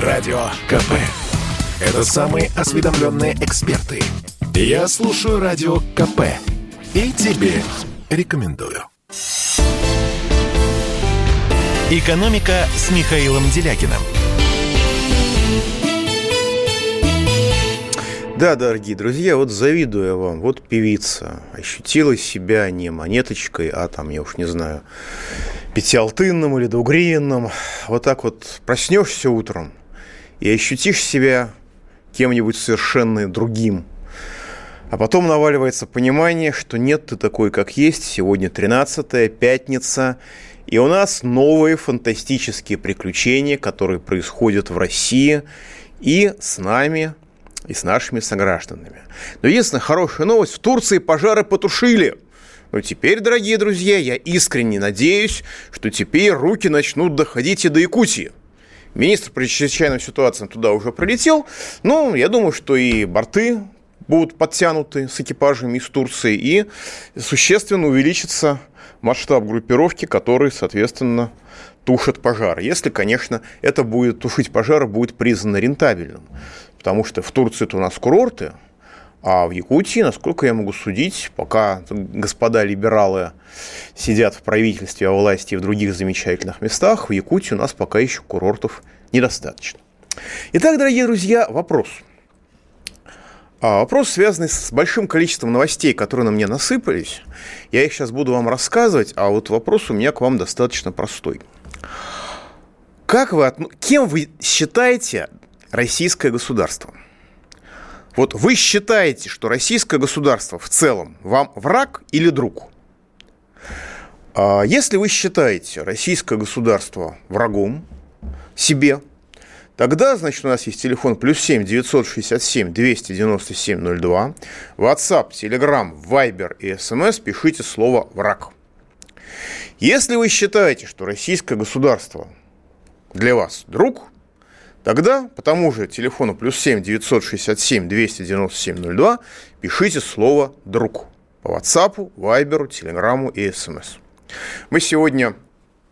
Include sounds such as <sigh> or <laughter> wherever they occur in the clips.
Радио КП. Это самые осведомленные эксперты. Я слушаю Радио КП. И тебе рекомендую. «Экономика» с Михаилом Делякиным. Да, дорогие друзья, вот завидую вам. Вот певица ощутила себя не монеточкой, а там, я уж не знаю, пятиалтынным или двугривенным. Вот так вот проснешься утром и ощутишь себя кем-нибудь совершенно другим. А потом наваливается понимание, что нет ты такой, как есть. Сегодня 13 пятница, и у нас новые фантастические приключения, которые происходят в России и с нами, и с нашими согражданами. Но единственная хорошая новость, в Турции пожары потушили. Но теперь, дорогие друзья, я искренне надеюсь, что теперь руки начнут доходить и до Якутии. Министр по чрезвычайным ситуациям туда уже прилетел. Ну, я думаю, что и борты будут подтянуты с экипажами из Турции, и существенно увеличится масштаб группировки, который, соответственно, тушит пожар. Если, конечно, это будет тушить пожар будет признано рентабельным. Потому что в Турции это у нас курорты, а в Якутии, насколько я могу судить, пока господа либералы сидят в правительстве, о власти в других замечательных местах, в Якутии у нас пока еще курортов недостаточно. Итак, дорогие друзья, вопрос. А вопрос, связанный с большим количеством новостей, которые на мне насыпались. Я их сейчас буду вам рассказывать, а вот вопрос у меня к вам достаточно простой. Как вы, кем вы считаете российское государство? Вот вы считаете, что российское государство в целом вам враг или друг? А если вы считаете российское государство врагом себе, тогда, значит, у нас есть телефон плюс 7 967 297 02, WhatsApp, Telegram, Viber и SMS, пишите слово «враг». Если вы считаете, что российское государство для вас друг – Тогда по тому же телефону плюс 7 967 297 02 пишите слово «друг» по WhatsApp, Viber, Telegram и SMS. Мы сегодня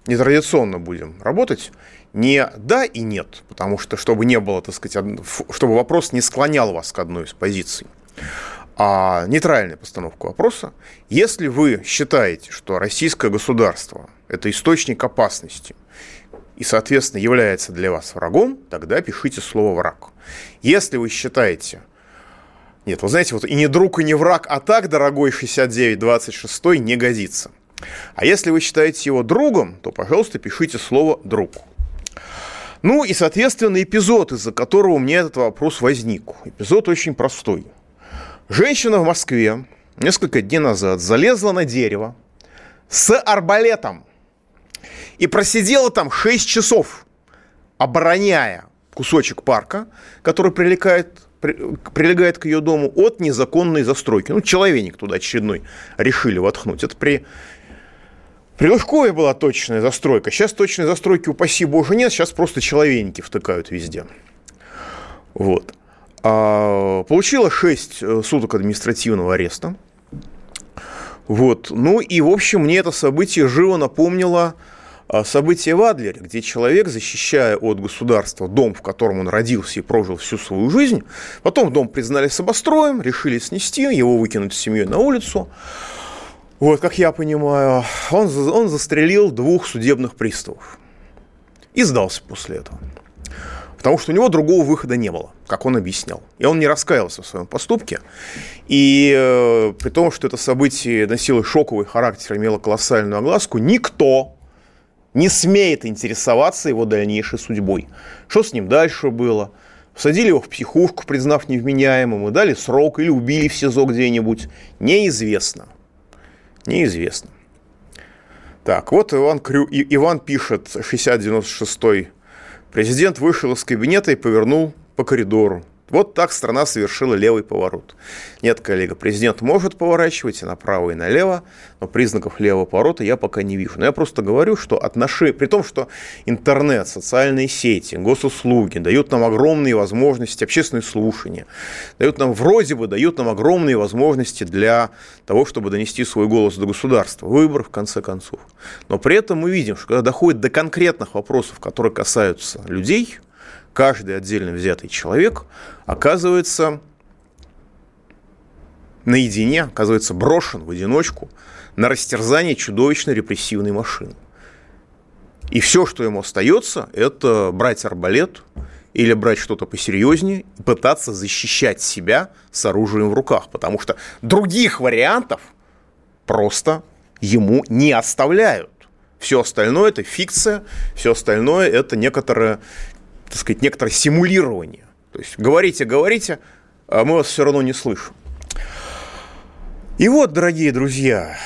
нетрадиционно будем работать не «да» и «нет», потому что, чтобы не было, так сказать, чтобы вопрос не склонял вас к одной из позиций, а нейтральная постановка вопроса. Если вы считаете, что российское государство – это источник опасности, и, соответственно, является для вас врагом, тогда пишите слово «враг». Если вы считаете, нет, вы знаете, вот и не друг, и не враг, а так, дорогой 6926, не годится. А если вы считаете его другом, то, пожалуйста, пишите слово «друг». Ну и, соответственно, эпизод, из-за которого у меня этот вопрос возник. Эпизод очень простой. Женщина в Москве несколько дней назад залезла на дерево с арбалетом – и просидела там 6 часов, обороняя кусочек парка, который прилегает, прилегает к ее дому от незаконной застройки. Ну, человек туда очередной решили воткнуть. Это при при Лужкове была точная застройка. Сейчас точной застройки, упаси боже, нет. Сейчас просто человеники втыкают везде. Вот. А, получила 6 э, суток административного ареста. Вот. Ну и, в общем, мне это событие живо напомнило событие в Адлере, где человек, защищая от государства дом, в котором он родился и прожил всю свою жизнь, потом дом признали собостроем, решили снести, его выкинуть с семьей на улицу. Вот, как я понимаю, он, он застрелил двух судебных приставов и сдался после этого. Потому что у него другого выхода не было, как он объяснял. И он не раскаялся в своем поступке. И э, при том, что это событие носило шоковый характер, имело колоссальную огласку, никто не смеет интересоваться его дальнейшей судьбой. Что с ним дальше было? Всадили его в психушку, признав невменяемым, и дали срок, или убили в СИЗО где-нибудь. Неизвестно. Неизвестно. Так, вот Иван, Крю... Иван пишет, 6096 Президент вышел из кабинета и повернул по коридору. Вот так страна совершила левый поворот. Нет, коллега, президент может поворачивать и направо, и налево, но признаков левого поворота я пока не вижу. Но я просто говорю, что отношения, при том, что интернет, социальные сети, госуслуги дают нам огромные возможности, общественные слушания, дают нам, вроде бы, дают нам огромные возможности для того, чтобы донести свой голос до государства, выборов, в конце концов. Но при этом мы видим, что когда доходит до конкретных вопросов, которые касаются людей – каждый отдельно взятый человек оказывается наедине, оказывается брошен в одиночку на растерзание чудовищно репрессивной машины. И все, что ему остается, это брать арбалет или брать что-то посерьезнее и пытаться защищать себя с оружием в руках, потому что других вариантов просто ему не оставляют. Все остальное это фикция, все остальное это некоторое, так сказать, некоторое симулирование. То есть говорите, говорите, а мы вас все равно не слышим. И вот, дорогие друзья,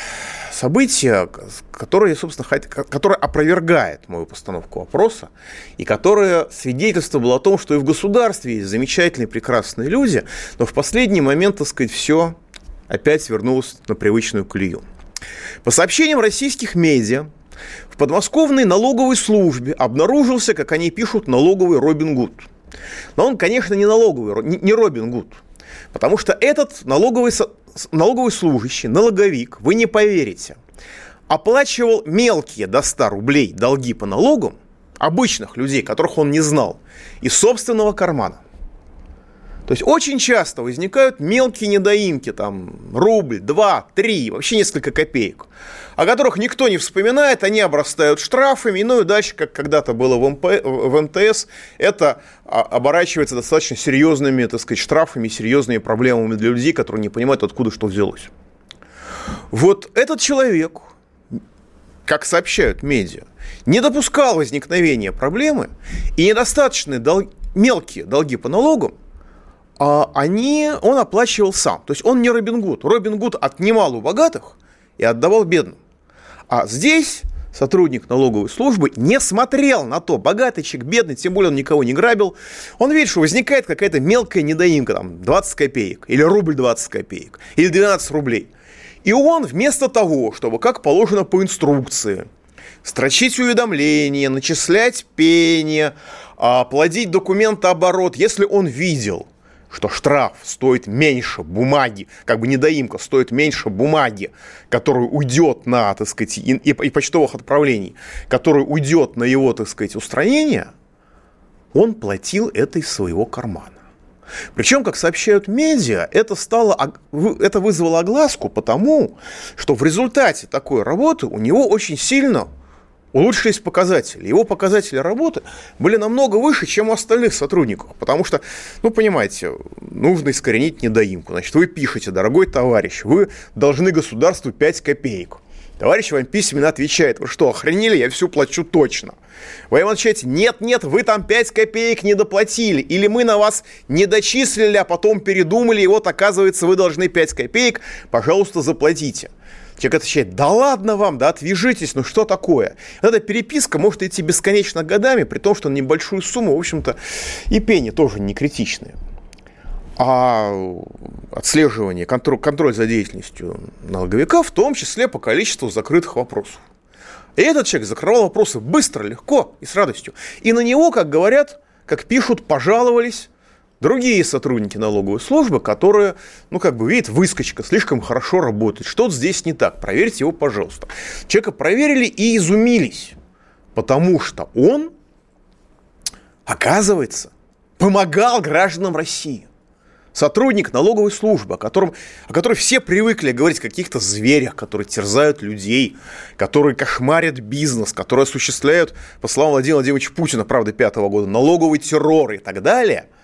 событие, которое, собственно, которое опровергает мою постановку вопроса, и которое свидетельствовало о том, что и в государстве есть замечательные, прекрасные люди, но в последний момент, так сказать, все опять вернулось на привычную колею. По сообщениям российских медиа, в подмосковной налоговой службе обнаружился, как они пишут, налоговый Робин Гуд. Но он, конечно, не налоговый, не Робин Гуд. Потому что этот налоговый, налоговый служащий, налоговик, вы не поверите, оплачивал мелкие до 100 рублей долги по налогам обычных людей, которых он не знал, из собственного кармана. То есть очень часто возникают мелкие недоимки, там рубль, два, три, вообще несколько копеек, о которых никто не вспоминает, они обрастают штрафами, ну и дальше, как когда-то было в, МП, в МТС, это а, оборачивается достаточно серьезными, так сказать, штрафами, серьезными проблемами для людей, которые не понимают, откуда что взялось. Вот этот человек, как сообщают медиа, не допускал возникновения проблемы и недостаточные дол- мелкие долги по налогам они, он оплачивал сам. То есть он не Робин Гуд. Робин Гуд отнимал у богатых и отдавал бедным. А здесь сотрудник налоговой службы не смотрел на то, богатый человек, бедный, тем более он никого не грабил. Он видит, что возникает какая-то мелкая недоимка, там 20 копеек, или рубль 20 копеек, или 12 рублей. И он вместо того, чтобы, как положено по инструкции, строчить уведомления, начислять пение, плодить документооборот, если он видел – что штраф стоит меньше бумаги, как бы недоимка стоит меньше бумаги, которая уйдет на, так сказать, и, и, и почтовых отправлений, которая уйдет на его, так сказать, устранение, он платил это из своего кармана. Причем, как сообщают медиа, это, стало, это вызвало огласку потому, что в результате такой работы у него очень сильно улучшились показатели. Его показатели работы были намного выше, чем у остальных сотрудников. Потому что, ну, понимаете, нужно искоренить недоимку. Значит, вы пишете, дорогой товарищ, вы должны государству 5 копеек. Товарищ вам письменно отвечает, вы что, охренели, я всю плачу точно. Вы ему отвечаете, нет, нет, вы там 5 копеек не доплатили, или мы на вас не дочислили, а потом передумали, и вот оказывается вы должны 5 копеек, пожалуйста, заплатите. Человек отвечает, да ладно вам, да отвяжитесь, ну что такое? Эта переписка может идти бесконечно годами, при том, что небольшую сумму, в общем-то, и пени тоже не критичные. А отслеживание, контроль, контроль за деятельностью налоговика, в том числе по количеству закрытых вопросов. И этот человек закрывал вопросы быстро, легко и с радостью. И на него, как говорят, как пишут, пожаловались другие сотрудники налоговой службы, которые, ну, как бы, видят, выскочка, слишком хорошо работает. Что-то здесь не так. Проверьте его, пожалуйста. Человека проверили и изумились, потому что он, оказывается, помогал гражданам России. Сотрудник налоговой службы, о котором, о котором все привыкли говорить, о каких-то зверях, которые терзают людей, которые кошмарят бизнес, которые осуществляют, по словам Владимира Владимировича Путина, правда, пятого года, налоговый террор и так далее –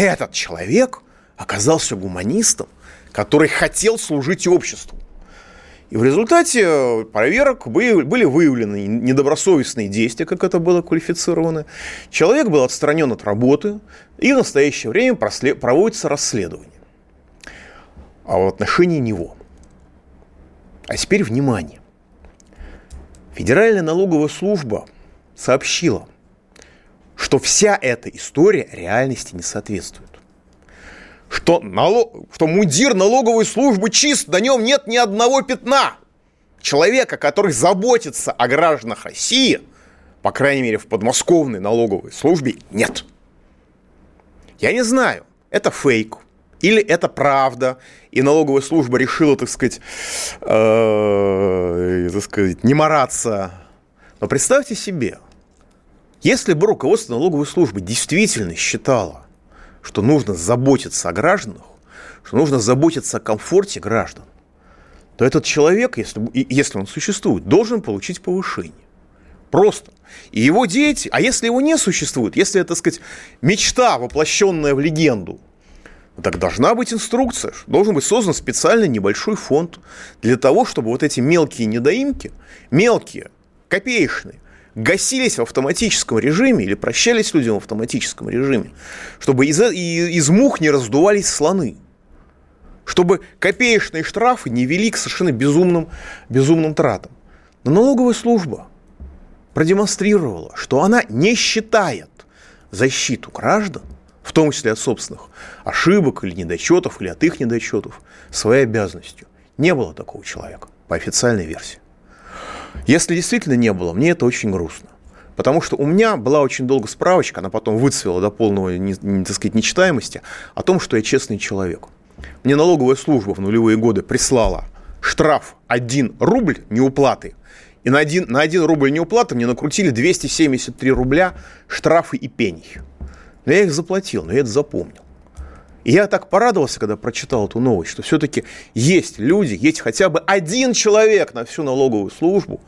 этот человек оказался гуманистом, который хотел служить обществу. И в результате проверок были выявлены недобросовестные действия, как это было квалифицировано. Человек был отстранен от работы, и в настоящее время проводится расследование. В отношении него. А теперь внимание. Федеральная налоговая служба сообщила, что вся эта история реальности не соответствует. Что, налог, что мундир налоговой службы чист, на нем нет ни одного пятна. Человека, который заботится о гражданах России, по крайней мере, в подмосковной налоговой службе, нет. Я не знаю, это фейк, или это правда, и налоговая служба решила, так сказать, э, так сказать не мараться. Но представьте себе, Если бы руководство налоговой службы действительно считало, что нужно заботиться о гражданах, что нужно заботиться о комфорте граждан, то этот человек, если, если он существует, должен получить повышение. Просто. И его дети, а если его не существует, если это, так сказать, мечта, воплощенная в легенду, так должна быть инструкция, должен быть создан специальный небольшой фонд для того, чтобы вот эти мелкие недоимки, мелкие, копеечные, гасились в автоматическом режиме или прощались людям в автоматическом режиме, чтобы из, из мух не раздувались слоны, чтобы копеечные штрафы не вели к совершенно безумным, безумным тратам. Но налоговая служба продемонстрировала, что она не считает защиту граждан в том числе от собственных ошибок или недочетов, или от их недочетов, своей обязанностью. Не было такого человека, по официальной версии. Если действительно не было, мне это очень грустно. Потому что у меня была очень долго справочка, она потом выцвела до полного, не, так сказать, нечитаемости, о том, что я честный человек. Мне налоговая служба в нулевые годы прислала штраф 1 рубль неуплаты, и на 1, на 1 рубль неуплаты мне накрутили 273 рубля штрафы и пений. Но я их заплатил, но я это запомнил. Я так порадовался, когда прочитал эту новость, что все-таки есть люди, есть хотя бы один человек на всю налоговую службу,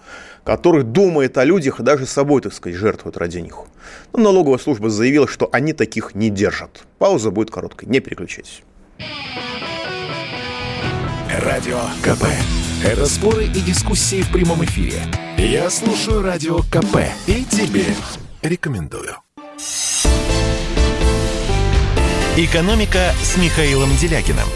который думает о людях и даже собой, так сказать, жертвует ради них. Но налоговая служба заявила, что они таких не держат. Пауза будет короткой, не переключайтесь. Радио КП. Это споры и дискуссии в прямом эфире. Я слушаю Радио КП и тебе рекомендую. «Экономика» с Михаилом Делякиным.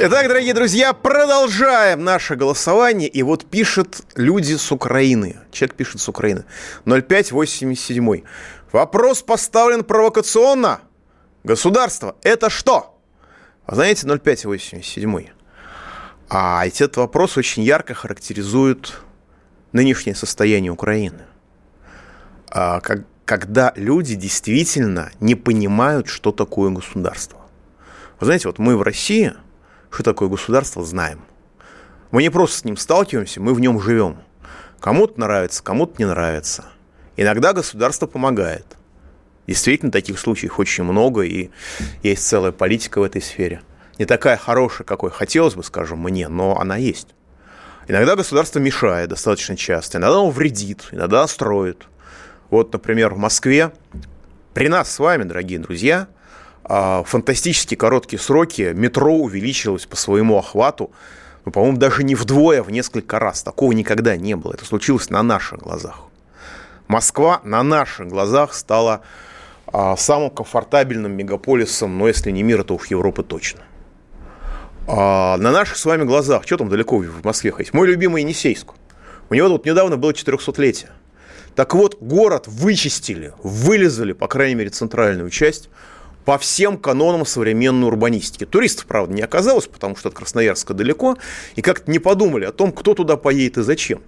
Итак, дорогие друзья, продолжаем наше голосование. И вот пишет люди с Украины. Человек пишет с Украины. 0587. Вопрос поставлен провокационно. Государство – это что? А знаете, 0587. А этот вопрос очень ярко характеризует нынешнее состояние Украины. А, как, когда люди действительно не понимают, что такое государство. Вы знаете, вот мы в России, что такое государство, знаем. Мы не просто с ним сталкиваемся, мы в нем живем. Кому-то нравится, кому-то не нравится. Иногда государство помогает. Действительно, таких случаев очень много, и есть целая политика в этой сфере. Не такая хорошая, какой хотелось бы, скажем, мне, но она есть. Иногда государство мешает достаточно часто, иногда оно вредит, иногда строит. Вот, например, в Москве при нас с вами, дорогие друзья, а, фантастически короткие сроки метро увеличилось по своему охвату, ну, по-моему, даже не вдвое, а в несколько раз. Такого никогда не было. Это случилось на наших глазах. Москва на наших глазах стала а, самым комфортабельным мегаполисом, но если не мира, то уж Европы точно. А, на наших с вами глазах, что там далеко в Москве ходить? Мой любимый Енисейск. У него тут недавно было 400-летие. Так вот, город вычистили, вылезали, по крайней мере, центральную часть, по всем канонам современной урбанистики. Туристов, правда, не оказалось, потому что от Красноярска далеко, и как-то не подумали о том, кто туда поедет и зачем.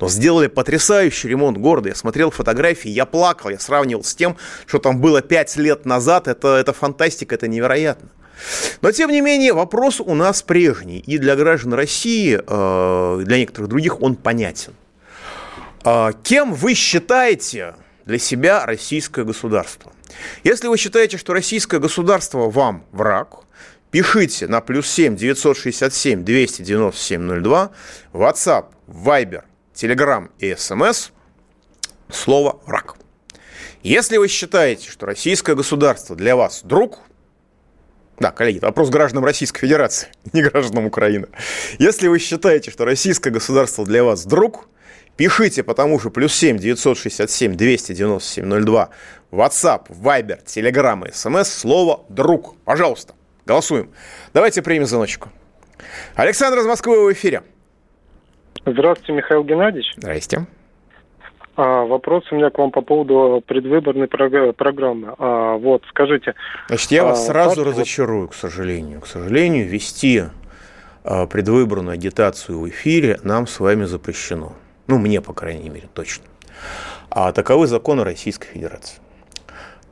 Но сделали потрясающий ремонт города. Я смотрел фотографии, я плакал, я сравнивал с тем, что там было пять лет назад. Это, это фантастика, это невероятно. Но, тем не менее, вопрос у нас прежний. И для граждан России, э, для некоторых других он понятен. А, кем вы считаете для себя российское государство? Если вы считаете, что российское государство вам враг, пишите на плюс 7 967 297 02, WhatsApp, Viber, Telegram и SMS слово «враг». Если вы считаете, что российское государство для вас друг, да, коллеги, вопрос гражданам Российской Федерации, <laughs> не гражданам Украины. Если вы считаете, что российское государство для вас друг, Пишите по тому же плюс 7 967 297 02 WhatsApp, Viber, Telegram и SMS слово «друг». Пожалуйста, голосуем. Давайте примем звоночку. Александр из Москвы в эфире. Здравствуйте, Михаил Геннадьевич. Здрасте. А, вопрос у меня к вам по поводу предвыборной программы. А, вот, скажите. Значит, я вас а, сразу так, разочарую, к сожалению. К сожалению, вести а, предвыборную агитацию в эфире нам с вами запрещено. Ну, мне, по крайней мере, точно. А таковы законы Российской Федерации.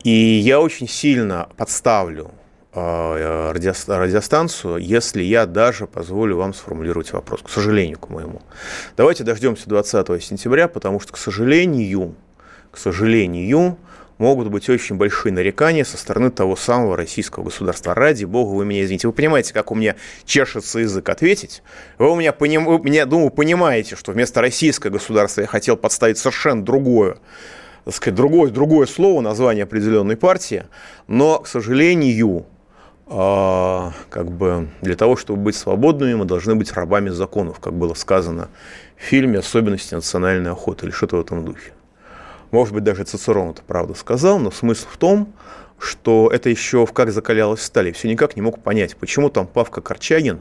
И я очень сильно подставлю э, радиостанцию, если я даже позволю вам сформулировать вопрос, к сожалению, к моему. Давайте дождемся 20 сентября, потому что, к сожалению, к сожалению, могут быть очень большие нарекания со стороны того самого российского государства. Ради бога, вы меня извините. Вы понимаете, как у меня чешется язык ответить? Вы у меня, поним... вы меня, думаю, понимаете, что вместо российского государства я хотел подставить совершенно другое так сказать, другое, другое слово, название определенной партии, но, к сожалению, э, как бы для того, чтобы быть свободными, мы должны быть рабами законов, как было сказано в фильме «Особенности национальной охоты» или что-то в этом духе. Может быть, даже Цицерон это правда сказал, но смысл в том, что это еще в как закалялась сталь. Я все никак не мог понять, почему там Павка Корчагин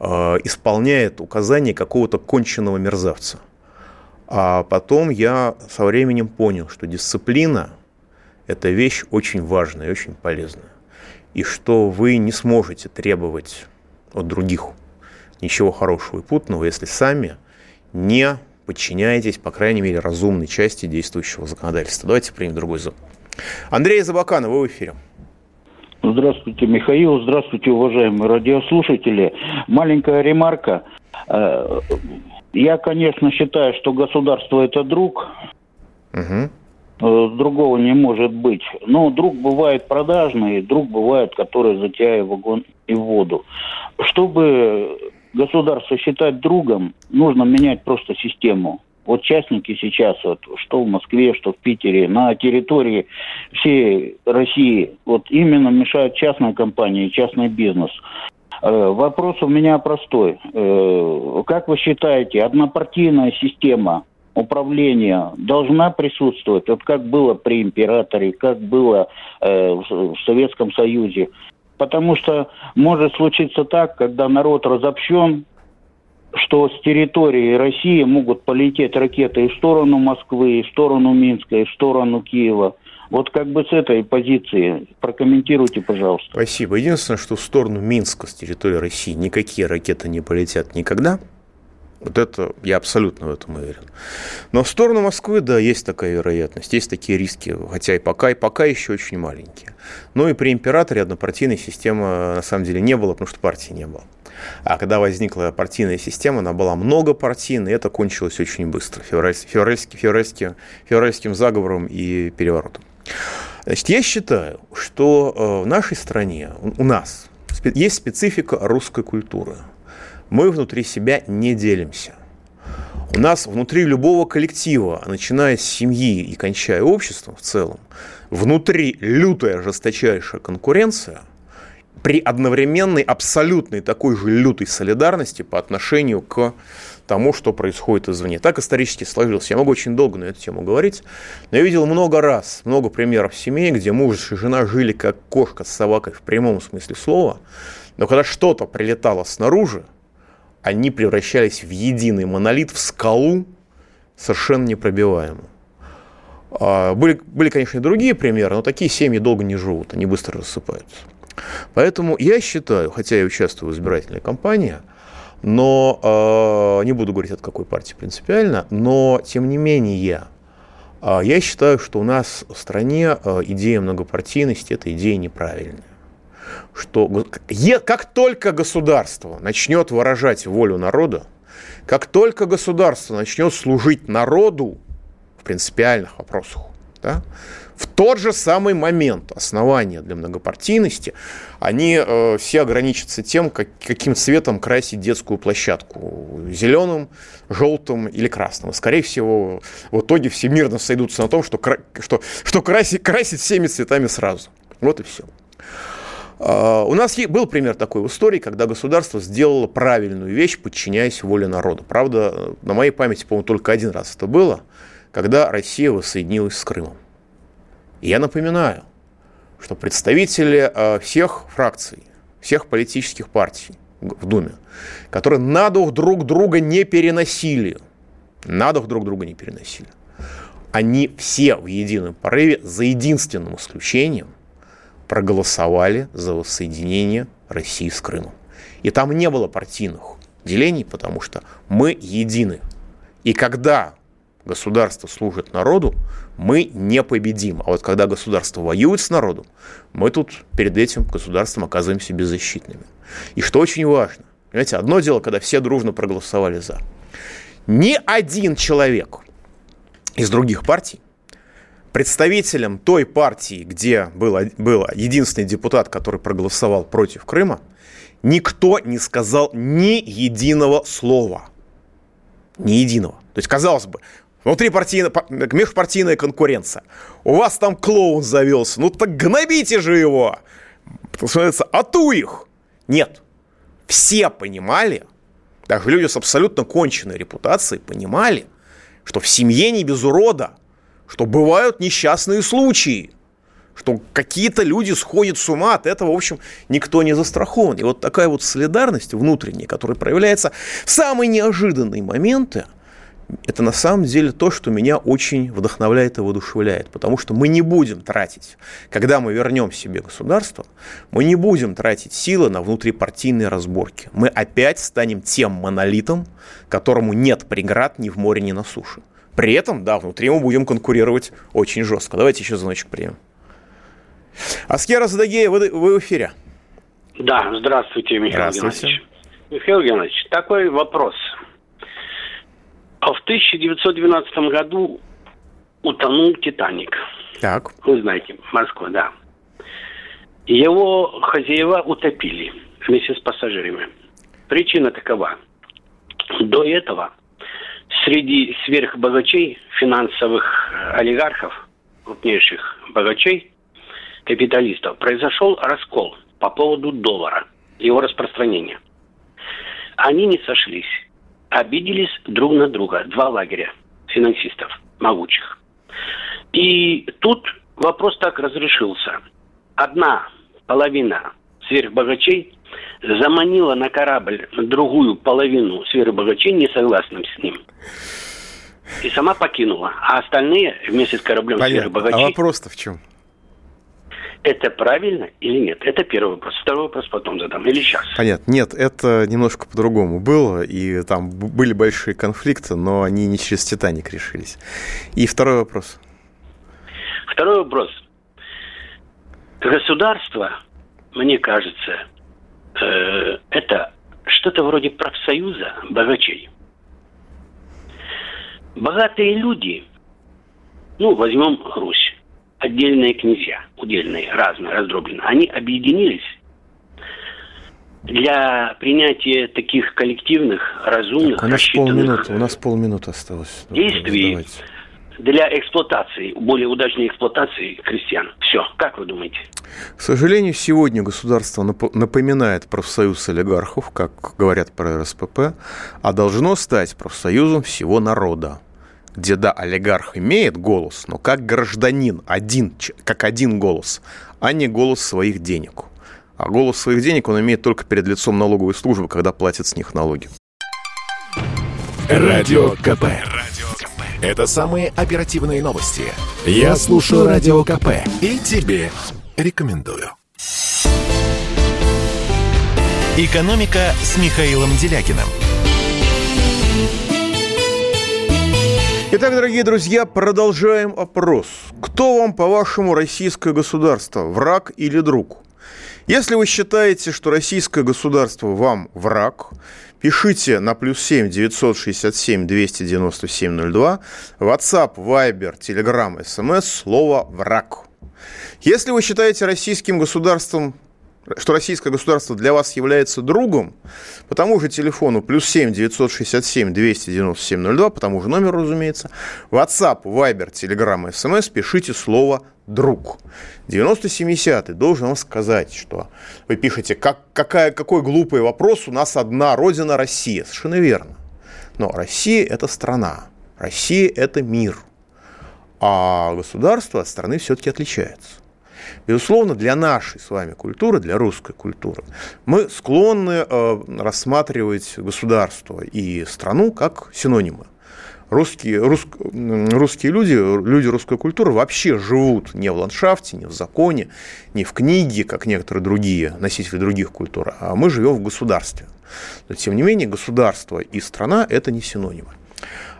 э, исполняет указания какого-то конченного мерзавца – а потом я со временем понял, что дисциплина – это вещь очень важная и очень полезная. И что вы не сможете требовать от других ничего хорошего и путного, если сами не подчиняетесь, по крайней мере, разумной части действующего законодательства. Давайте примем другой зуб. Андрей Забаканов, вы в эфире. Здравствуйте, Михаил. Здравствуйте, уважаемые радиослушатели. Маленькая ремарка. Э, я, конечно, считаю, что государство это друг. Угу. Другого не может быть. Но друг бывает продажный, друг бывает, который затяя вагон и воду. Чтобы государство считать другом, нужно менять просто систему. Вот частники сейчас, вот, что в Москве, что в Питере, на территории всей России, вот именно мешают частные компании, частный бизнес. Э, вопрос у меня простой. Э, как вы считаете, однопартийная система управления должна присутствовать, вот как было при императоре, как было э, в Советском Союзе? Потому что может случиться так, когда народ разобщен, что с территории России могут полететь ракеты и в сторону Москвы, и в сторону Минска, и в сторону Киева. Вот как бы с этой позиции прокомментируйте, пожалуйста. Спасибо. Единственное, что в сторону Минска с территории России никакие ракеты не полетят никогда. Вот это, я абсолютно в этом уверен. Но в сторону Москвы, да, есть такая вероятность, есть такие риски, хотя и пока, и пока еще очень маленькие. Но и при императоре однопартийной системы на самом деле не было, потому что партии не было. А когда возникла партийная система, она была многопартийной, и это кончилось очень быстро, февральским, февральским, февральским, февральским заговором и переворотом. Значит, я считаю, что э, в нашей стране, у нас, есть специфика русской культуры. Мы внутри себя не делимся. У нас внутри любого коллектива, начиная с семьи и кончая обществом в целом, внутри лютая жесточайшая конкуренция при одновременной абсолютной такой же лютой солидарности по отношению к тому, что происходит извне. Так исторически сложилось. Я могу очень долго на эту тему говорить, но я видел много раз, много примеров семей, где муж и жена жили как кошка с собакой в прямом смысле слова, но когда что-то прилетало снаружи, они превращались в единый монолит, в скалу, совершенно непробиваемую. А, были, были, конечно, и другие примеры, но такие семьи долго не живут, они быстро рассыпаются. Поэтому я считаю, хотя я участвую в избирательной кампании – но э, не буду говорить от какой партии принципиально, но тем не менее, э, я считаю, что у нас в стране идея многопартийности – это идея неправильная. Что как только государство начнет выражать волю народа, как только государство начнет служить народу в принципиальных вопросах, да, в тот же самый момент основания для многопартийности они э, все ограничатся тем, как, каким цветом красить детскую площадку. Зеленым, желтым или красным. Скорее всего, в итоге все мирно сойдутся на том, что, что, что красить, красить всеми цветами сразу. Вот и все. Uh, у нас был пример такой в истории, когда государство сделало правильную вещь, подчиняясь воле народа. Правда, на моей памяти, по-моему, только один раз это было, когда Россия воссоединилась с Крымом. И я напоминаю, что представители э, всех фракций, всех политических партий в Думе, которые на дух друг друга не переносили, на дух друг друга не переносили, они все в едином порыве, за единственным исключением, проголосовали за воссоединение России с Крымом. И там не было партийных делений, потому что мы едины. И когда государство служит народу, мы не победим. А вот когда государство воюет с народом, мы тут перед этим государством оказываемся беззащитными. И что очень важно, понимаете, одно дело, когда все дружно проголосовали за. Ни один человек из других партий представителем той партии, где был, был единственный депутат, который проголосовал против Крыма, никто не сказал ни единого слова. Ни единого. То есть, казалось бы, внутри партийная, межпартийная конкуренция. У вас там клоун завелся. Ну так гнобите же его. Становится ату их. Нет. Все понимали, даже люди с абсолютно конченной репутацией понимали, что в семье не без урода, что бывают несчастные случаи – что какие-то люди сходят с ума, от этого, в общем, никто не застрахован. И вот такая вот солидарность внутренняя, которая проявляется в самые неожиданные моменты, это на самом деле то, что меня очень вдохновляет и воодушевляет, потому что мы не будем тратить, когда мы вернем себе государство, мы не будем тратить силы на внутрипартийные разборки. Мы опять станем тем монолитом, которому нет преград ни в море, ни на суше. При этом, да, внутри мы будем конкурировать очень жестко. Давайте еще звоночек примем. Аскера Задагея, вы, вы в эфире. Да, здравствуйте, Михаил здравствуйте. Геннадьевич. Михаил Геннадьевич, такой вопрос. В 1912 году утонул «Титаник». Так. Вы знаете, морской, да. Его хозяева утопили вместе с пассажирами. Причина такова. До этого среди сверхбогачей, финансовых олигархов, крупнейших богачей, капиталистов произошел раскол по поводу доллара, его распространения. Они не сошлись, обиделись друг на друга, два лагеря финансистов могучих. И тут вопрос так разрешился. Одна половина сверхбогачей заманила на корабль другую половину сверхбогачей, не согласным с ним. И сама покинула. А остальные вместе с кораблем Понятно. сверхбогачей... А вопрос-то в чем? Это правильно или нет? Это первый вопрос. Второй вопрос потом задам. Или сейчас? Понятно. Нет, это немножко по-другому было. И там были большие конфликты, но они не через «Титаник» решились. И второй вопрос. Второй вопрос. Государство, мне кажется, э, это что-то вроде профсоюза богачей. Богатые люди, ну, возьмем Русь, отдельные князья, удельные, разные, раздробленные, они объединились для принятия таких коллективных, разумных, так, у нас полминуты, у нас полминуты осталось. Действий для эксплуатации, более удачной эксплуатации крестьян. Все, как вы думаете? К сожалению, сегодня государство напоминает профсоюз олигархов, как говорят про РСПП, а должно стать профсоюзом всего народа где, да, олигарх имеет голос, но как гражданин, один, как один голос, а не голос своих денег. А голос своих денег он имеет только перед лицом налоговой службы, когда платит с них налоги. Радио КП. Это самые оперативные новости. Я слушаю Радио КП и тебе рекомендую. «Экономика» с Михаилом Делякиным – Итак, дорогие друзья, продолжаем опрос. Кто вам, по-вашему, российское государство, враг или друг? Если вы считаете, что российское государство вам враг, пишите на плюс 7 967 297 02, WhatsApp, Viber, Telegram, SMS, слово «враг». Если вы считаете российским государством что российское государство для вас является другом, по тому же телефону плюс 7 967 297 02, по тому же номеру, разумеется, WhatsApp, Viber, Telegram, SMS, пишите слово «друг». 9070 должен вам сказать, что вы пишете, как, какая, какой глупый вопрос, у нас одна родина Россия. Совершенно верно. Но Россия – это страна, Россия – это мир, а государство от страны все-таки отличается. Безусловно, для нашей с вами культуры, для русской культуры, мы склонны э, рассматривать государство и страну как синонимы. Русские, рус, русские люди, люди русской культуры вообще живут не в ландшафте, не в законе, не в книге, как некоторые другие носители других культур, а мы живем в государстве. Но, тем не менее, государство и страна – это не синонимы.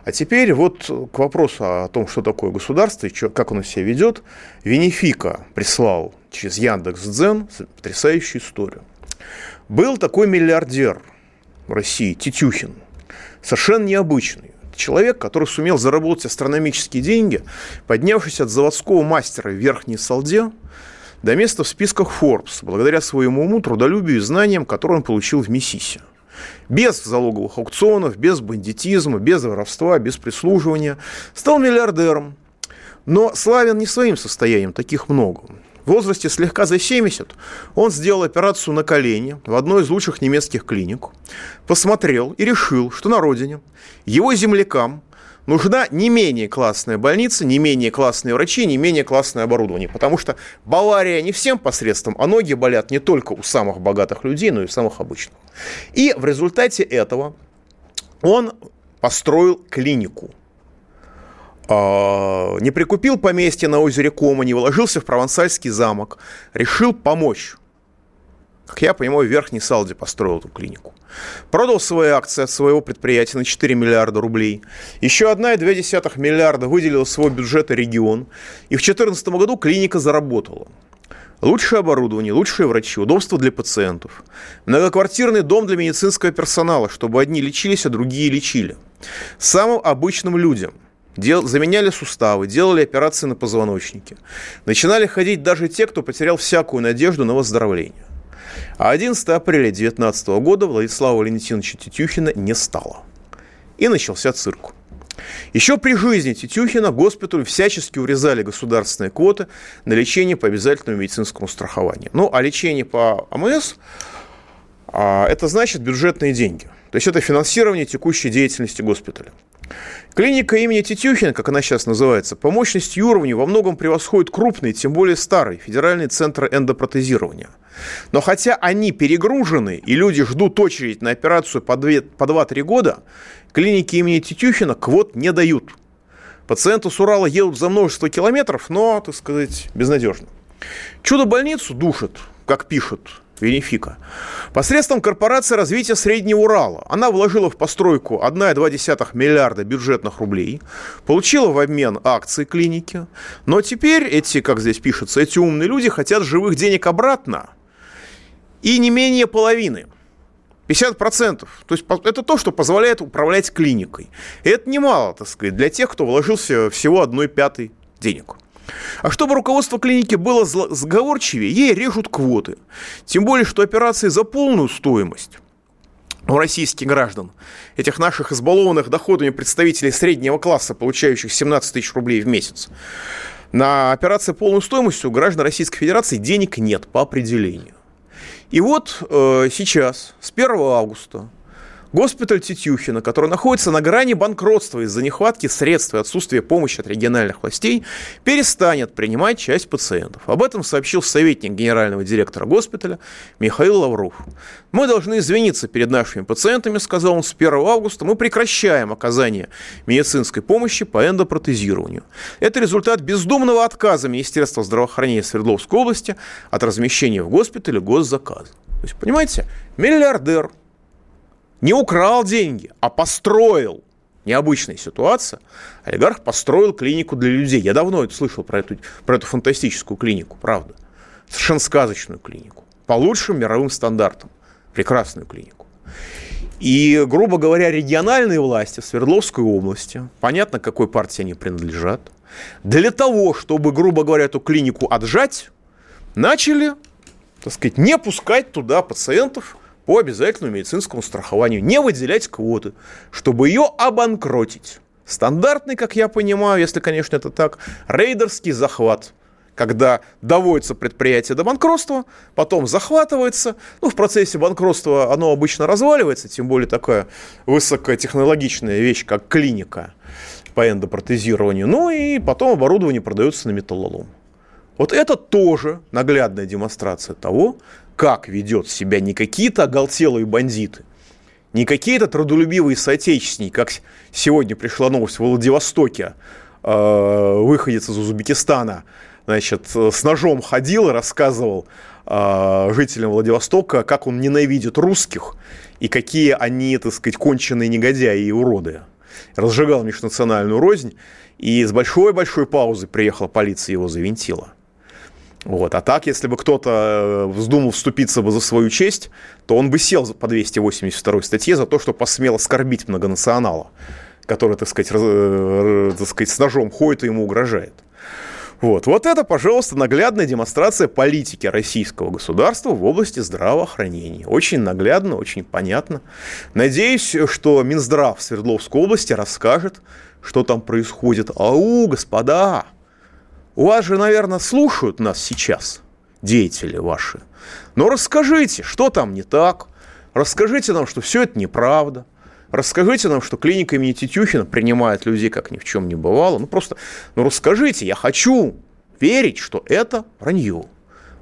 А теперь вот к вопросу о том, что такое государство и что, как оно себя ведет. Венефика прислал через Яндекс.Дзен потрясающую историю. Был такой миллиардер в России, Тетюхин, совершенно необычный. Человек, который сумел заработать астрономические деньги, поднявшись от заводского мастера в Верхней Салде до места в списках Forbes, благодаря своему уму, трудолюбию и знаниям, которые он получил в Миссисе. Без залоговых аукционов, без бандитизма, без воровства, без прислуживания. Стал миллиардером. Но славен не своим состоянием, таких много. В возрасте слегка за 70 он сделал операцию на колени в одной из лучших немецких клиник, посмотрел и решил, что на родине его землякам нужна не менее классная больница, не менее классные врачи, не менее классное оборудование. Потому что Бавария не всем посредством, а ноги болят не только у самых богатых людей, но и у самых обычных. И в результате этого он построил клинику. А, не прикупил поместье на озере Кома, не вложился в провансальский замок. Решил помочь как я понимаю, в Верхней Салде построил эту клинику. Продал свои акции от своего предприятия на 4 миллиарда рублей. Еще 1,2 миллиарда выделил свой бюджет регион. И в 2014 году клиника заработала. Лучшее оборудование, лучшие врачи, удобства для пациентов. Многоквартирный дом для медицинского персонала, чтобы одни лечились, а другие лечили. Самым обычным людям. Дел, заменяли суставы, делали операции на позвоночнике. Начинали ходить даже те, кто потерял всякую надежду на выздоровление. А 11 апреля 2019 года Владислава Валентиновича Тетюхина не стало. И начался цирк. Еще при жизни Тетюхина госпиталю всячески урезали государственные квоты на лечение по обязательному медицинскому страхованию. Ну, а лечение по АМС а, – это значит бюджетные деньги. То есть это финансирование текущей деятельности госпиталя. Клиника имени Тетюхина, как она сейчас называется, по мощности и уровню во многом превосходит крупный, тем более старый, федеральный центр эндопротезирования. Но хотя они перегружены и люди ждут очередь на операцию по 2-3 года, клиники имени Тетюхина квот не дают. Пациенты с Урала едут за множество километров, но, так сказать, безнадежно. Чудо-больницу душат, как пишут Венефика. Посредством корпорации развития Среднего Урала она вложила в постройку 1,2 миллиарда бюджетных рублей, получила в обмен акции клиники, но теперь эти, как здесь пишется, эти умные люди хотят живых денег обратно и не менее половины. 50%. То есть это то, что позволяет управлять клиникой. И это немало, так сказать, для тех, кто вложился всего одной пятой денег. А чтобы руководство клиники было сговорчивее, ей режут квоты. Тем более, что операции за полную стоимость у российских граждан, этих наших избалованных доходами представителей среднего класса, получающих 17 тысяч рублей в месяц, на операции полную стоимость у граждан Российской Федерации денег нет по определению. И вот э, сейчас, с 1 августа, Госпиталь Тетюхина, который находится на грани банкротства из-за нехватки средств и отсутствия помощи от региональных властей, перестанет принимать часть пациентов. Об этом сообщил советник генерального директора госпиталя Михаил Лавров. «Мы должны извиниться перед нашими пациентами», сказал он, с 1 августа мы прекращаем оказание медицинской помощи по эндопротезированию. Это результат бездумного отказа Министерства здравоохранения Свердловской области от размещения в госпитале госзаказа. То есть, понимаете, миллиардер – не украл деньги, а построил. Необычная ситуация. Олигарх построил клинику для людей. Я давно это слышал про эту, про эту фантастическую клинику, правда. Совершенно сказочную клинику. По лучшим мировым стандартам. Прекрасную клинику. И, грубо говоря, региональные власти в Свердловской области, понятно, какой партии они принадлежат, для того, чтобы, грубо говоря, эту клинику отжать, начали, так сказать, не пускать туда пациентов, по обязательному медицинскому страхованию, не выделять квоты, чтобы ее обанкротить. Стандартный, как я понимаю, если, конечно, это так, рейдерский захват когда доводится предприятие до банкротства, потом захватывается. Ну, в процессе банкротства оно обычно разваливается, тем более такая высокотехнологичная вещь, как клиника по эндопротезированию. Ну и потом оборудование продается на металлолом. Вот это тоже наглядная демонстрация того, как ведет себя не какие-то оголтелые бандиты, не какие-то трудолюбивые соотечественники, как сегодня пришла новость в Владивостоке, э, выходец из Узбекистана, значит, с ножом ходил и рассказывал э, жителям Владивостока, как он ненавидит русских и какие они, так сказать, конченые негодяи и уроды. разжигал межнациональную рознь, и с большой-большой паузы приехала полиция и его завинтила. Вот. А так, если бы кто-то э, вздумал вступиться бы за свою честь, то он бы сел по 282 статье за то, что посмел оскорбить многонационала, который, так сказать, раз, э, так сказать, с ножом ходит и ему угрожает. Вот. вот это, пожалуйста, наглядная демонстрация политики российского государства в области здравоохранения. Очень наглядно, очень понятно. Надеюсь, что Минздрав Свердловской области расскажет, что там происходит. Ау, господа, у вас же, наверное, слушают нас сейчас, деятели ваши. Но расскажите, что там не так. Расскажите нам, что все это неправда. Расскажите нам, что клиника имени Тетюхина принимает людей, как ни в чем не бывало. Ну, просто, ну, расскажите, я хочу верить, что это вранье.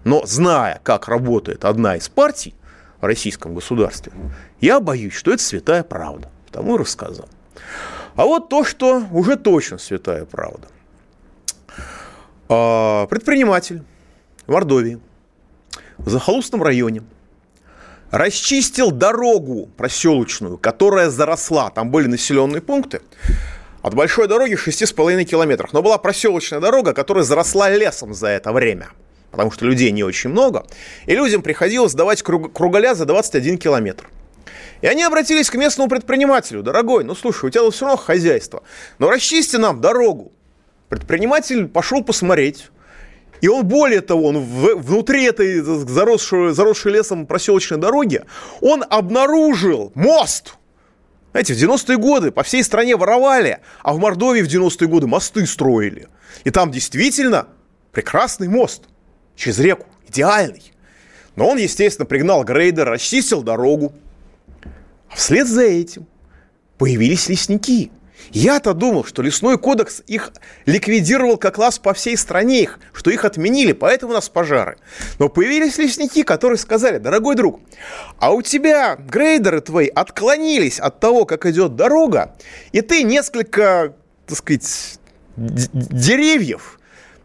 Но зная, как работает одна из партий в российском государстве, я боюсь, что это святая правда. Потому и рассказал. А вот то, что уже точно святая правда. А, предприниматель в Мордовии, в захолустном районе – расчистил дорогу проселочную, которая заросла. Там были населенные пункты. От большой дороги 6,5 километров. Но была проселочная дорога, которая заросла лесом за это время. Потому что людей не очень много. И людям приходилось давать круг, круголя за 21 километр. И они обратились к местному предпринимателю. Дорогой, ну слушай, у тебя все равно хозяйство. Но расчисти нам дорогу. Предприниматель пошел посмотреть. И он, более того, он в, внутри этой заросшей, заросшей лесом проселочной дороги, он обнаружил мост. Знаете, в 90-е годы по всей стране воровали, а в Мордовии в 90-е годы мосты строили. И там действительно прекрасный мост через реку, идеальный. Но он, естественно, пригнал грейдер, расчистил дорогу. А вслед за этим появились лесники – я-то думал, что лесной кодекс их ликвидировал как класс по всей стране, их, что их отменили, поэтому у нас пожары. Но появились лесники, которые сказали, дорогой друг, а у тебя грейдеры твои отклонились от того, как идет дорога, и ты несколько, так сказать, деревьев,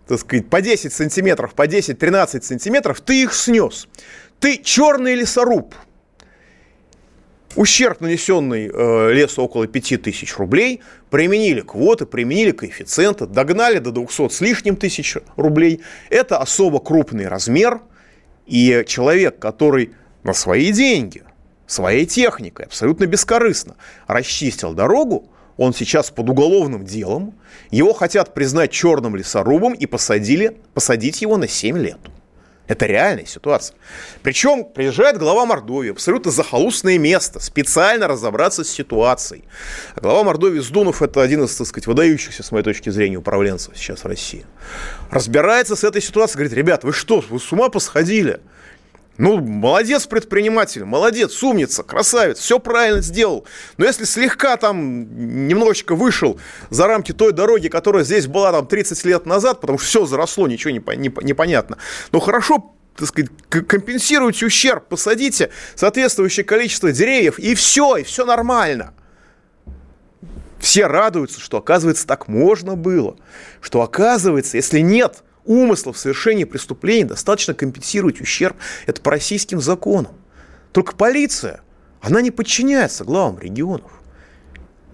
так сказать, по 10 сантиметров, по 10-13 сантиметров, ты их снес. Ты черный лесоруб – Ущерб, нанесенный э, лесу около 5000 рублей, применили квоты, применили коэффициенты, догнали до 200 с лишним тысяч рублей. Это особо крупный размер, и человек, который на свои деньги, своей техникой, абсолютно бескорыстно расчистил дорогу, он сейчас под уголовным делом, его хотят признать черным лесорубом и посадили, посадить его на 7 лет. Это реальная ситуация. Причем приезжает глава Мордовии, абсолютно захолустное место, специально разобраться с ситуацией. А глава Мордовии Сдунов – это один из, так сказать, выдающихся, с моей точки зрения, управленцев сейчас в России. Разбирается с этой ситуацией, говорит, ребят, вы что, вы с ума посходили? Ну, молодец предприниматель, молодец, умница, красавец, все правильно сделал. Но если слегка там немножечко вышел за рамки той дороги, которая здесь была там 30 лет назад, потому что все заросло, ничего не, не, непонятно. Но хорошо так сказать, компенсируйте ущерб, посадите соответствующее количество деревьев, и все, и все нормально. Все радуются, что, оказывается, так можно было. Что, оказывается, если нет умысла в совершении преступлений достаточно компенсировать ущерб. Это по российским законам. Только полиция, она не подчиняется главам регионов.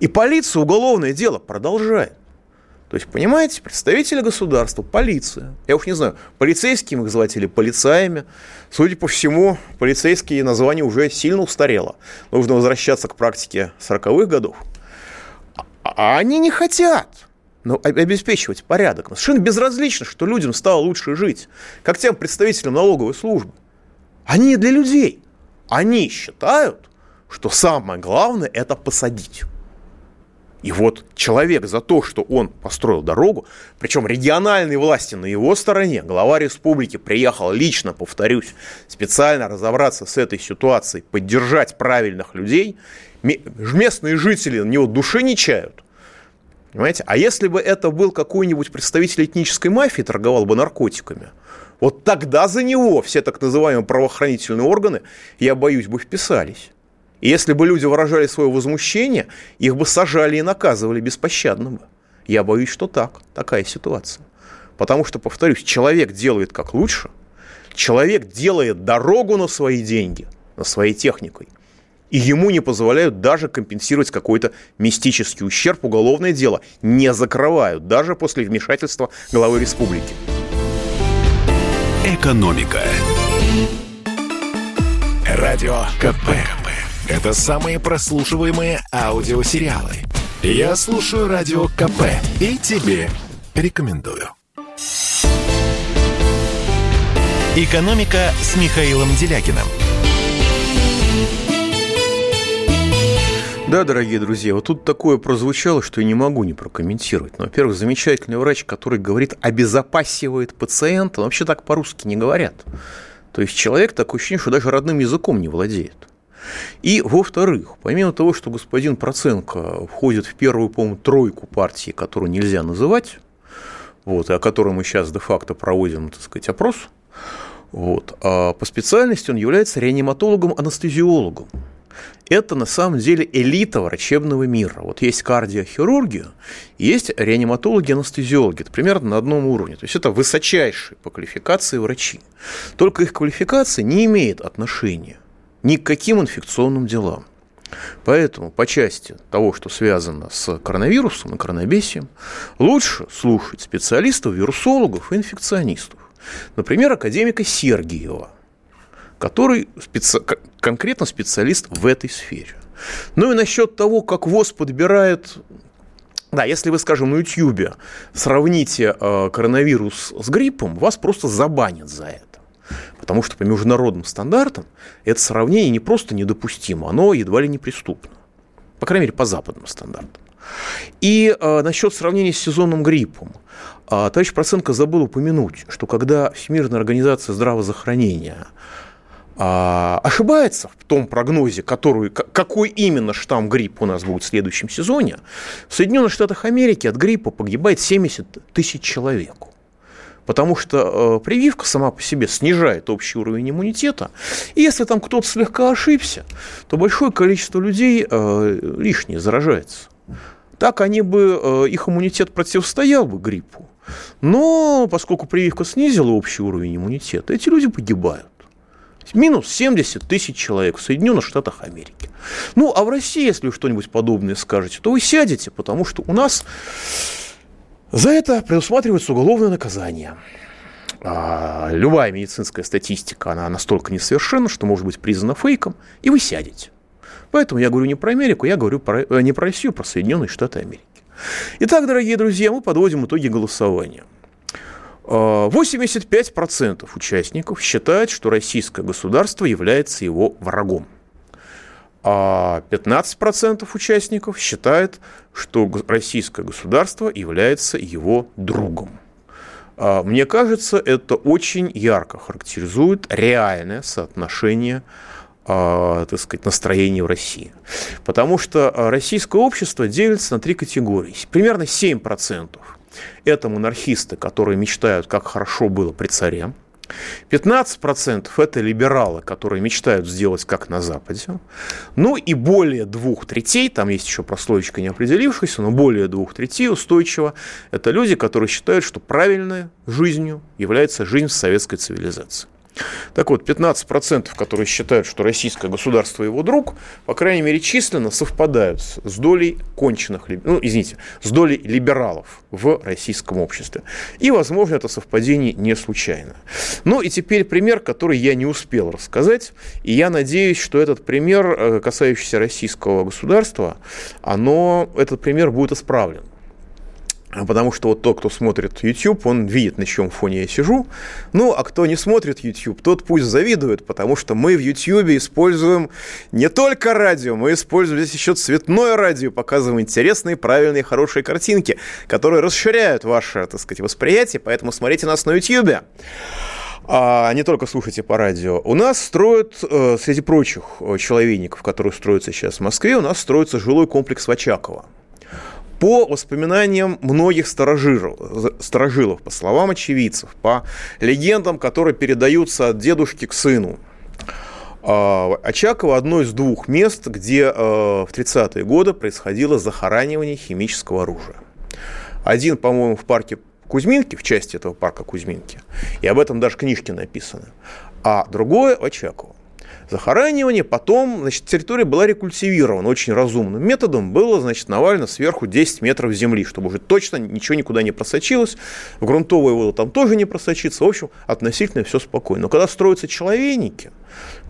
И полиция уголовное дело продолжает. То есть, понимаете, представители государства, полиция, я уж не знаю, полицейским их звать или полицаями, судя по всему, полицейские название уже сильно устарело. Нужно возвращаться к практике 40-х годов. А они не хотят но обеспечивать порядок. Совершенно безразлично, что людям стало лучше жить. Как тем представителям налоговой службы. Они для людей. Они считают, что самое главное – это посадить. И вот человек за то, что он построил дорогу, причем региональные власти на его стороне, глава республики приехал лично, повторюсь, специально разобраться с этой ситуацией, поддержать правильных людей, местные жители на него души не чают – Понимаете? А если бы это был какой-нибудь представитель этнической мафии, торговал бы наркотиками, вот тогда за него все так называемые правоохранительные органы, я боюсь, бы вписались. И если бы люди выражали свое возмущение, их бы сажали и наказывали беспощадно бы. Я боюсь, что так, такая ситуация. Потому что, повторюсь, человек делает как лучше, человек делает дорогу на свои деньги, на своей техникой. И ему не позволяют даже компенсировать какой-то мистический ущерб. Уголовное дело не закрывают, даже после вмешательства главы республики. Экономика. Радио КП. Это самые прослушиваемые аудиосериалы. Я слушаю Радио КП и тебе рекомендую. «Экономика» с Михаилом Делякиным. Да, дорогие друзья, вот тут такое прозвучало, что я не могу не прокомментировать. Ну, во-первых, замечательный врач, который говорит, обезопасивает пациента, но вообще так по-русски не говорят. То есть человек такое ощущение, что даже родным языком не владеет. И, во-вторых, помимо того, что господин Проценко входит в первую, по-моему, тройку партии, которую нельзя называть, вот, и о которой мы сейчас де-факто проводим, так сказать, опрос – вот. А по специальности он является реаниматологом-анестезиологом. Это на самом деле элита врачебного мира. Вот есть кардиохирургия, есть реаниматологи-анестезиологи. Это примерно на одном уровне. То есть это высочайшие по квалификации врачи. Только их квалификация не имеет отношения ни к каким инфекционным делам. Поэтому по части того, что связано с коронавирусом и коронабесием, лучше слушать специалистов, вирусологов и инфекционистов. Например, академика Сергиева, который специ... конкретно специалист в этой сфере. Ну и насчет того, как ВОЗ подбирает да, если вы, скажем, на YouTube сравните э, коронавирус с гриппом, вас просто забанят за это. Потому что по международным стандартам это сравнение не просто недопустимо, оно едва ли неприступно. По крайней мере, по западным стандартам. И э, насчет сравнения с сезонным гриппом. А, товарищ Проценко забыл упомянуть, что когда Всемирная организация здравоохранения а, ошибается в том прогнозе, который, какой именно штамм гриппа у нас будет в следующем сезоне, в Соединенных Штатах Америки от гриппа погибает 70 тысяч человек. Потому что э, прививка сама по себе снижает общий уровень иммунитета. И если там кто-то слегка ошибся, то большое количество людей э, лишнее заражается. Так они бы, э, их иммунитет противостоял бы гриппу. Но поскольку прививка снизила общий уровень иммунитета, эти люди погибают. Минус 70 тысяч человек в Соединенных Штатах Америки. Ну, а в России, если вы что-нибудь подобное скажете, то вы сядете, потому что у нас за это предусматривается уголовное наказание. А, любая медицинская статистика, она настолько несовершенна, что может быть признана фейком, и вы сядете. Поэтому я говорю не про Америку, я говорю про, э, не про Россию, а про Соединенные Штаты Америки. Итак, дорогие друзья, мы подводим итоги голосования. 85% а, участников считают, что российское государство является его врагом. А 15% участников считают, что российское государство является его другом. А, мне кажется, это очень ярко характеризует реальное соотношение а, так сказать, настроение в России. Потому что а, российское общество делится на три категории. Примерно 7% это монархисты, которые мечтают, как хорошо было при царе. 15% это либералы, которые мечтают сделать как на Западе. Ну и более двух третей, там есть еще прослоечка не определившаяся, но более двух третей устойчиво, это люди, которые считают, что правильной жизнью является жизнь в советской цивилизации. Так вот, 15%, которые считают, что российское государство его друг, по крайней мере, численно совпадают с долей конченых, ну, извините, с долей либералов в российском обществе. И, возможно, это совпадение не случайно. Ну и теперь пример, который я не успел рассказать, и я надеюсь, что этот пример, э, касающийся российского государства, оно, этот пример будет исправлен. Потому что вот тот, кто смотрит YouTube, он видит, на чем фоне я сижу. Ну, а кто не смотрит YouTube, тот пусть завидует, потому что мы в YouTube используем не только радио, мы используем здесь еще цветное радио, показываем интересные, правильные, хорошие картинки, которые расширяют ваше, так сказать, восприятие, поэтому смотрите нас на YouTube а не только слушайте по радио. У нас строят, э, среди прочих э, человейников, которые строятся сейчас в Москве, у нас строится жилой комплекс в Очаково. По воспоминаниям многих старожилов, старожилов, по словам очевидцев, по легендам, которые передаются от дедушки к сыну, а, Очаково – одно из двух мест, где а, в 30-е годы происходило захоранивание химического оружия. Один, по-моему, в парке Кузьминки, в части этого парка Кузьминки, и об этом даже книжки написаны, а другое – Очаково. Захоранивания. Потом, значит, территория была рекультивирована очень разумным методом. Было, значит, навалено сверху 10 метров земли, чтобы уже точно ничего никуда не просочилось. В грунтовую воду там тоже не просочится. В общем, относительно все спокойно. Но когда строятся человейники,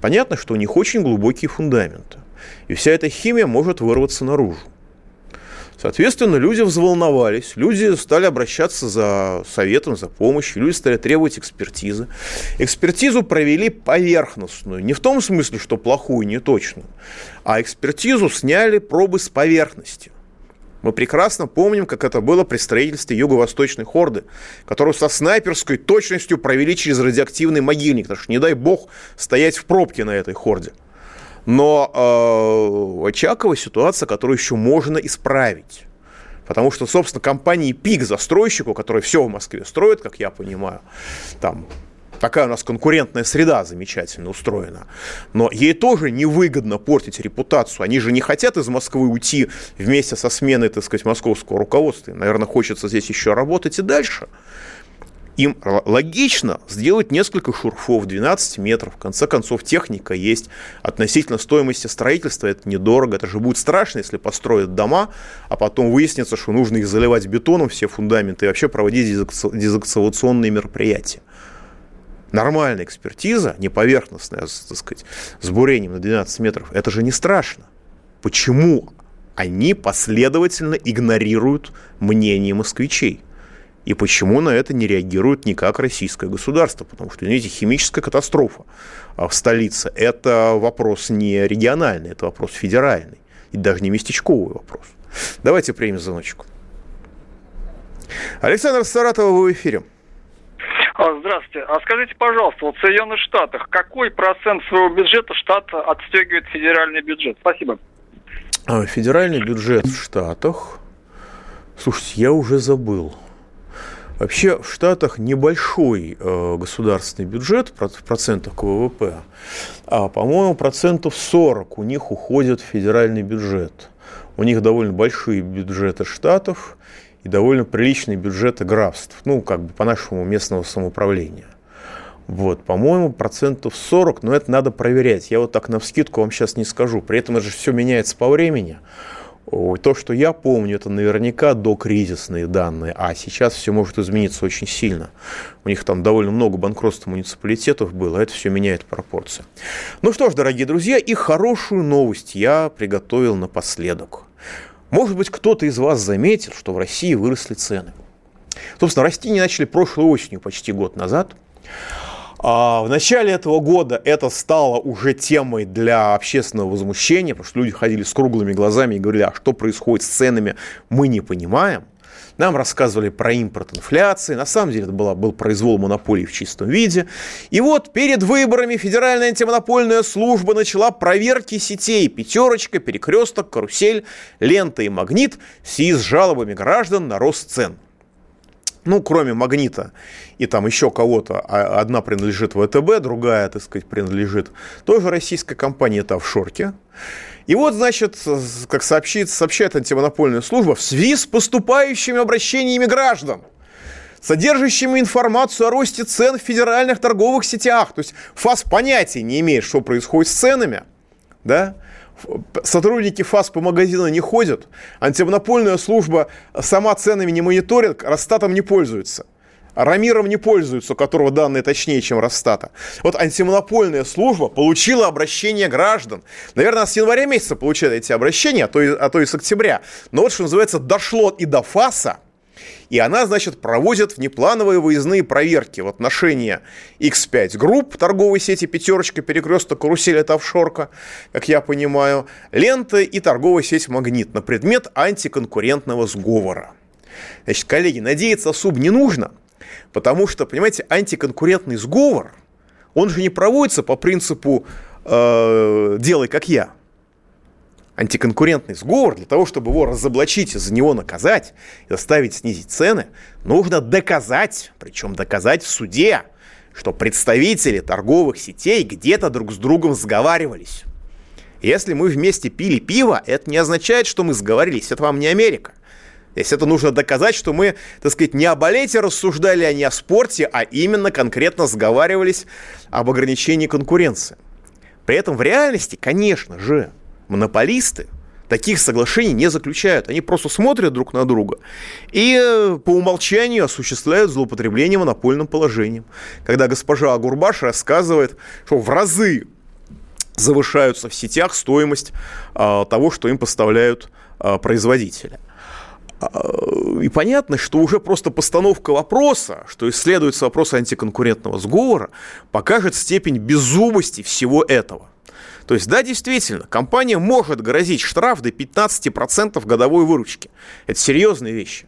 понятно, что у них очень глубокие фундаменты. И вся эта химия может вырваться наружу. Соответственно, люди взволновались, люди стали обращаться за советом, за помощью, люди стали требовать экспертизы. Экспертизу провели поверхностную, не в том смысле, что плохую, не точную, а экспертизу сняли пробы с поверхности. Мы прекрасно помним, как это было при строительстве юго-восточной хорды, которую со снайперской точностью провели через радиоактивный могильник, потому что, не дай бог, стоять в пробке на этой хорде. Но э, Очакова ситуация, которую еще можно исправить. Потому что, собственно, компании ПИК, застройщику, который все в Москве строит, как я понимаю, там такая у нас конкурентная среда замечательно устроена. Но ей тоже невыгодно портить репутацию. Они же не хотят из Москвы уйти вместе со сменой, так сказать, московского руководства. Наверное, хочется здесь еще работать и дальше им логично сделать несколько шурфов 12 метров. В конце концов, техника есть. Относительно стоимости строительства это недорого. Это же будет страшно, если построят дома, а потом выяснится, что нужно их заливать бетоном, все фундаменты, и вообще проводить дезакцивационные мероприятия. Нормальная экспертиза, не поверхностная, так сказать, с бурением на 12 метров, это же не страшно. Почему они последовательно игнорируют мнение москвичей? И почему на это не реагирует никак российское государство? Потому что, видите, химическая катастрофа в столице – это вопрос не региональный, это вопрос федеральный. И даже не местечковый вопрос. Давайте примем звоночку. Александр Саратова, вы в эфире. А, здравствуйте. А скажите, пожалуйста, вот в Соединенных Штатах какой процент своего бюджета штат отстегивает федеральный бюджет? Спасибо. А, федеральный бюджет в Штатах. Слушайте, я уже забыл. Вообще в Штатах небольшой э, государственный бюджет в процентах к ВВП, а, по-моему, процентов 40 у них уходит в федеральный бюджет. У них довольно большие бюджеты штатов и довольно приличные бюджеты графств, ну, как бы по-нашему местного самоуправления. Вот, по-моему, процентов 40, но это надо проверять. Я вот так на вскидку вам сейчас не скажу. При этом это же все меняется по времени. То, что я помню, это наверняка докризисные данные, а сейчас все может измениться очень сильно. У них там довольно много банкротств муниципалитетов было, а это все меняет пропорции. Ну что ж, дорогие друзья, и хорошую новость я приготовил напоследок. Может быть, кто-то из вас заметил, что в России выросли цены. Собственно, расти не начали прошлой осенью, почти год назад. А в начале этого года это стало уже темой для общественного возмущения, потому что люди ходили с круглыми глазами и говорили, а что происходит с ценами, мы не понимаем. Нам рассказывали про импорт инфляции. На самом деле это была, был произвол монополии в чистом виде. И вот перед выборами Федеральная антимонопольная служба начала проверки сетей «Пятерочка», «Перекресток», «Карусель», «Лента» и «Магнит» с жалобами граждан на рост цен ну, кроме «Магнита» и там еще кого-то, а одна принадлежит ВТБ, другая, так сказать, принадлежит тоже российской компании, это офшорке. И вот, значит, как сообщит, сообщает антимонопольная служба, в связи с поступающими обращениями граждан, содержащими информацию о росте цен в федеральных торговых сетях, то есть ФАС понятия не имеет, что происходит с ценами, да, сотрудники ФАС по магазину не ходят, антимонопольная служба сама ценами не мониторит, Росстатом не пользуется. Рамиром не пользуется, у которого данные точнее, чем Росстата. Вот антимонопольная служба получила обращение граждан. Наверное, с января месяца получает эти обращения, а то, и, а то и с октября. Но вот, что называется, дошло и до ФАСа, и она, значит, проводит внеплановые выездные проверки в отношении X5 групп торговой сети «Пятерочка», «Перекресток», «Карусель» — это офшорка, как я понимаю, ленты и торговая сеть «Магнит» на предмет антиконкурентного сговора. Значит, коллеги, надеяться особо не нужно, потому что, понимаете, антиконкурентный сговор, он же не проводится по принципу э, «делай как я», антиконкурентный сговор, для того, чтобы его разоблачить и за него наказать и заставить снизить цены, нужно доказать, причем доказать в суде, что представители торговых сетей где-то друг с другом сговаривались. Если мы вместе пили пиво, это не означает, что мы сговорились. Это вам не Америка. Здесь это нужно доказать, что мы, так сказать, не о балете рассуждали, а не о спорте, а именно конкретно сговаривались об ограничении конкуренции. При этом в реальности, конечно же, монополисты таких соглашений не заключают. Они просто смотрят друг на друга и э, по умолчанию осуществляют злоупотребление монопольным положением. Когда госпожа Агурбаш рассказывает, что в разы завышаются в сетях стоимость а, того, что им поставляют а, производители. А, и понятно, что уже просто постановка вопроса, что исследуется вопрос антиконкурентного сговора, покажет степень беззубости всего этого. То есть, да, действительно, компания может грозить штраф до 15% годовой выручки. Это серьезные вещи.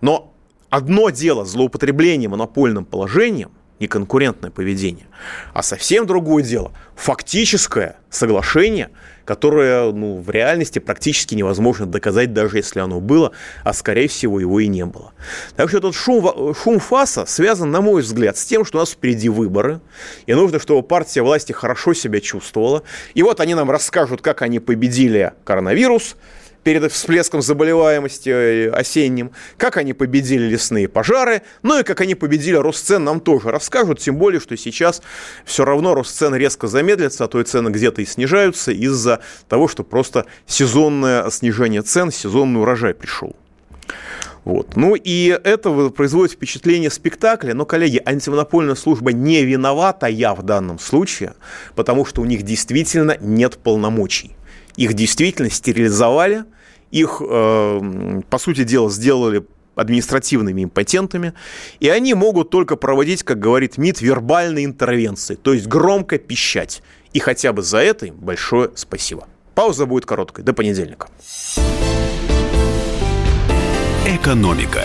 Но одно дело злоупотребление монопольным положением – неконкурентное поведение. А совсем другое дело – фактическое соглашение, которое ну, в реальности практически невозможно доказать, даже если оно было, а скорее всего его и не было. Так что этот шум, шум ФАСа связан, на мой взгляд, с тем, что у нас впереди выборы, и нужно, чтобы партия власти хорошо себя чувствовала. И вот они нам расскажут, как они победили коронавирус, перед всплеском заболеваемости э, осенним, как они победили лесные пожары, ну и как они победили рост цен, нам тоже расскажут, тем более, что сейчас все равно рост цен резко замедлится, а то и цены где-то и снижаются из-за того, что просто сезонное снижение цен, сезонный урожай пришел. Вот. Ну и это производит впечатление спектакля, но, коллеги, антимонопольная служба не виновата я в данном случае, потому что у них действительно нет полномочий. Их действительно стерилизовали, их, э, по сути дела, сделали административными импотентами, и они могут только проводить, как говорит МИД, вербальные интервенции, то есть громко пищать. И хотя бы за это им большое спасибо. Пауза будет короткой. До понедельника. Экономика.